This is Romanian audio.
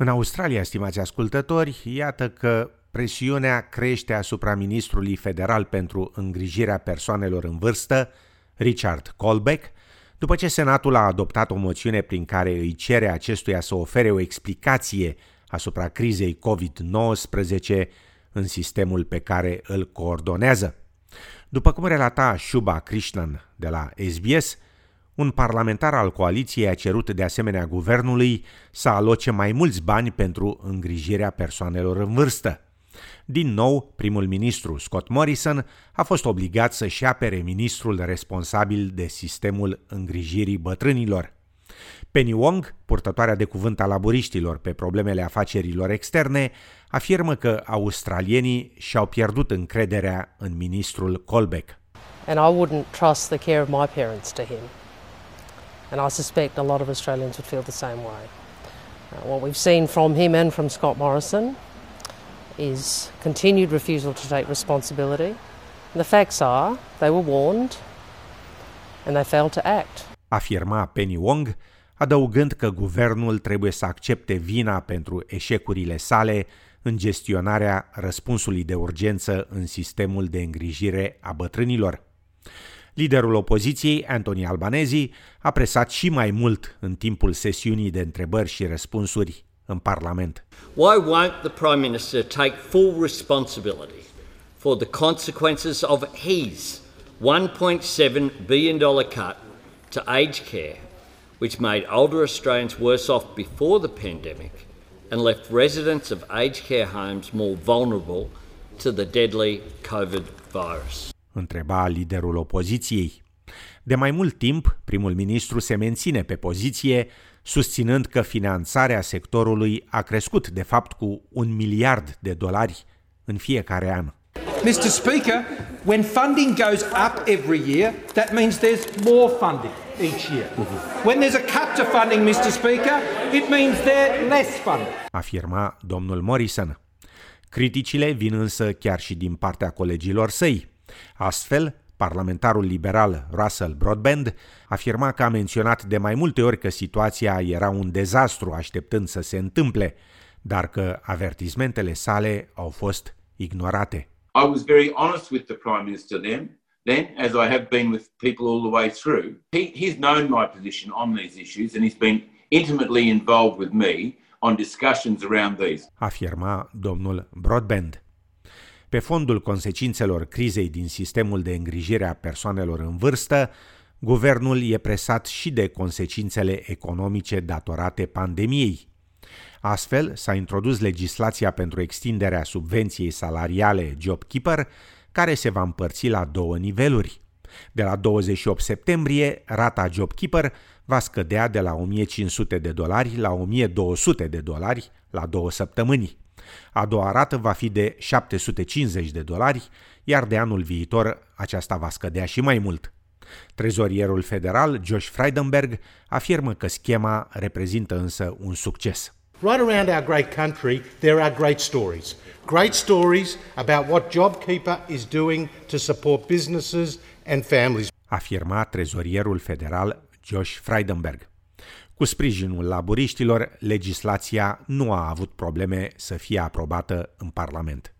În Australia, stimați ascultători, iată că presiunea crește asupra ministrului federal pentru îngrijirea persoanelor în vârstă, Richard Colbeck, după ce Senatul a adoptat o moțiune prin care îi cere acestuia să ofere o explicație asupra crizei COVID-19 în sistemul pe care îl coordonează. După cum relata Shubha Krishnan de la SBS, un parlamentar al coaliției a cerut de asemenea guvernului să aloce mai mulți bani pentru îngrijirea persoanelor în vârstă. Din nou, primul ministru Scott Morrison a fost obligat să-și apere ministrul responsabil de sistemul îngrijirii bătrânilor. Penny Wong, purtătoarea de cuvânt a laburiștilor pe problemele afacerilor externe, afirmă că australienii și-au pierdut încrederea în ministrul Colbeck. And I wouldn't trust the care of my parents to him. And I suspect a lot of Australians would feel the same way. Uh, what we've seen from him and from Scott Morrison is continued refusal to take responsibility. And the facts are they were warned and they failed to act. Afirma Penny Wong, adăugând că guvernul trebuie să accepte vina pentru eșecurile sale în gestionarea răspunsului de urgență în sistemul de îngrijire a bătrânilor. Liderul opoziției, Anthony Albanezi, a presat și mai mult în timpul sesiunii de întrebări și răspunsuri în Parlament. Why won't the Prime Minister take full responsibility for the consequences of his $1.7 billion cut to aged care, which made older Australians worse off before the pandemic and left residents of aged care homes more vulnerable to the deadly COVID virus? Întreba liderul opoziției. De mai mult timp, primul ministru se menține pe poziție, susținând că finanțarea sectorului a crescut, de fapt, cu un miliard de dolari în fiecare an. Mr. Speaker, when funding goes up every year, that means there's more funding each year. When there's a cut to funding, Mr. Speaker, it means there's less funding. Afirma domnul Morrison. Criticile vin însă chiar și din partea colegilor săi. Astfel, parlamentarul liberal Russell Broadbent afirma că a menționat de mai multe ori că situația era un dezastru așteptând să se întâmple, dar că avertismentele sale au fost ignorate. I was very honest with the Prime Minister then, then as I have been with people all the way through. He, he's known my position on these issues and he's been intimately involved with me on discussions around these. Afirma domnul Broadbent. Pe fondul consecințelor crizei din sistemul de îngrijire a persoanelor în vârstă, guvernul e presat și de consecințele economice datorate pandemiei. Astfel, s-a introdus legislația pentru extinderea subvenției salariale JobKeeper, care se va împărți la două niveluri. De la 28 septembrie, rata JobKeeper va scădea de la 1500 de dolari la 1200 de dolari la două săptămâni. A doua rată va fi de 750 de dolari, iar de anul viitor aceasta va scădea și mai mult. Trezorierul federal, Josh Frydenberg, afirmă că schema reprezintă însă un succes. Right around our great country, there are great stories. Great stories about what JobKeeper is doing to support businesses and families. Afirma trezorierul federal Josh Frydenberg. Cu sprijinul laburiștilor, legislația nu a avut probleme să fie aprobată în Parlament.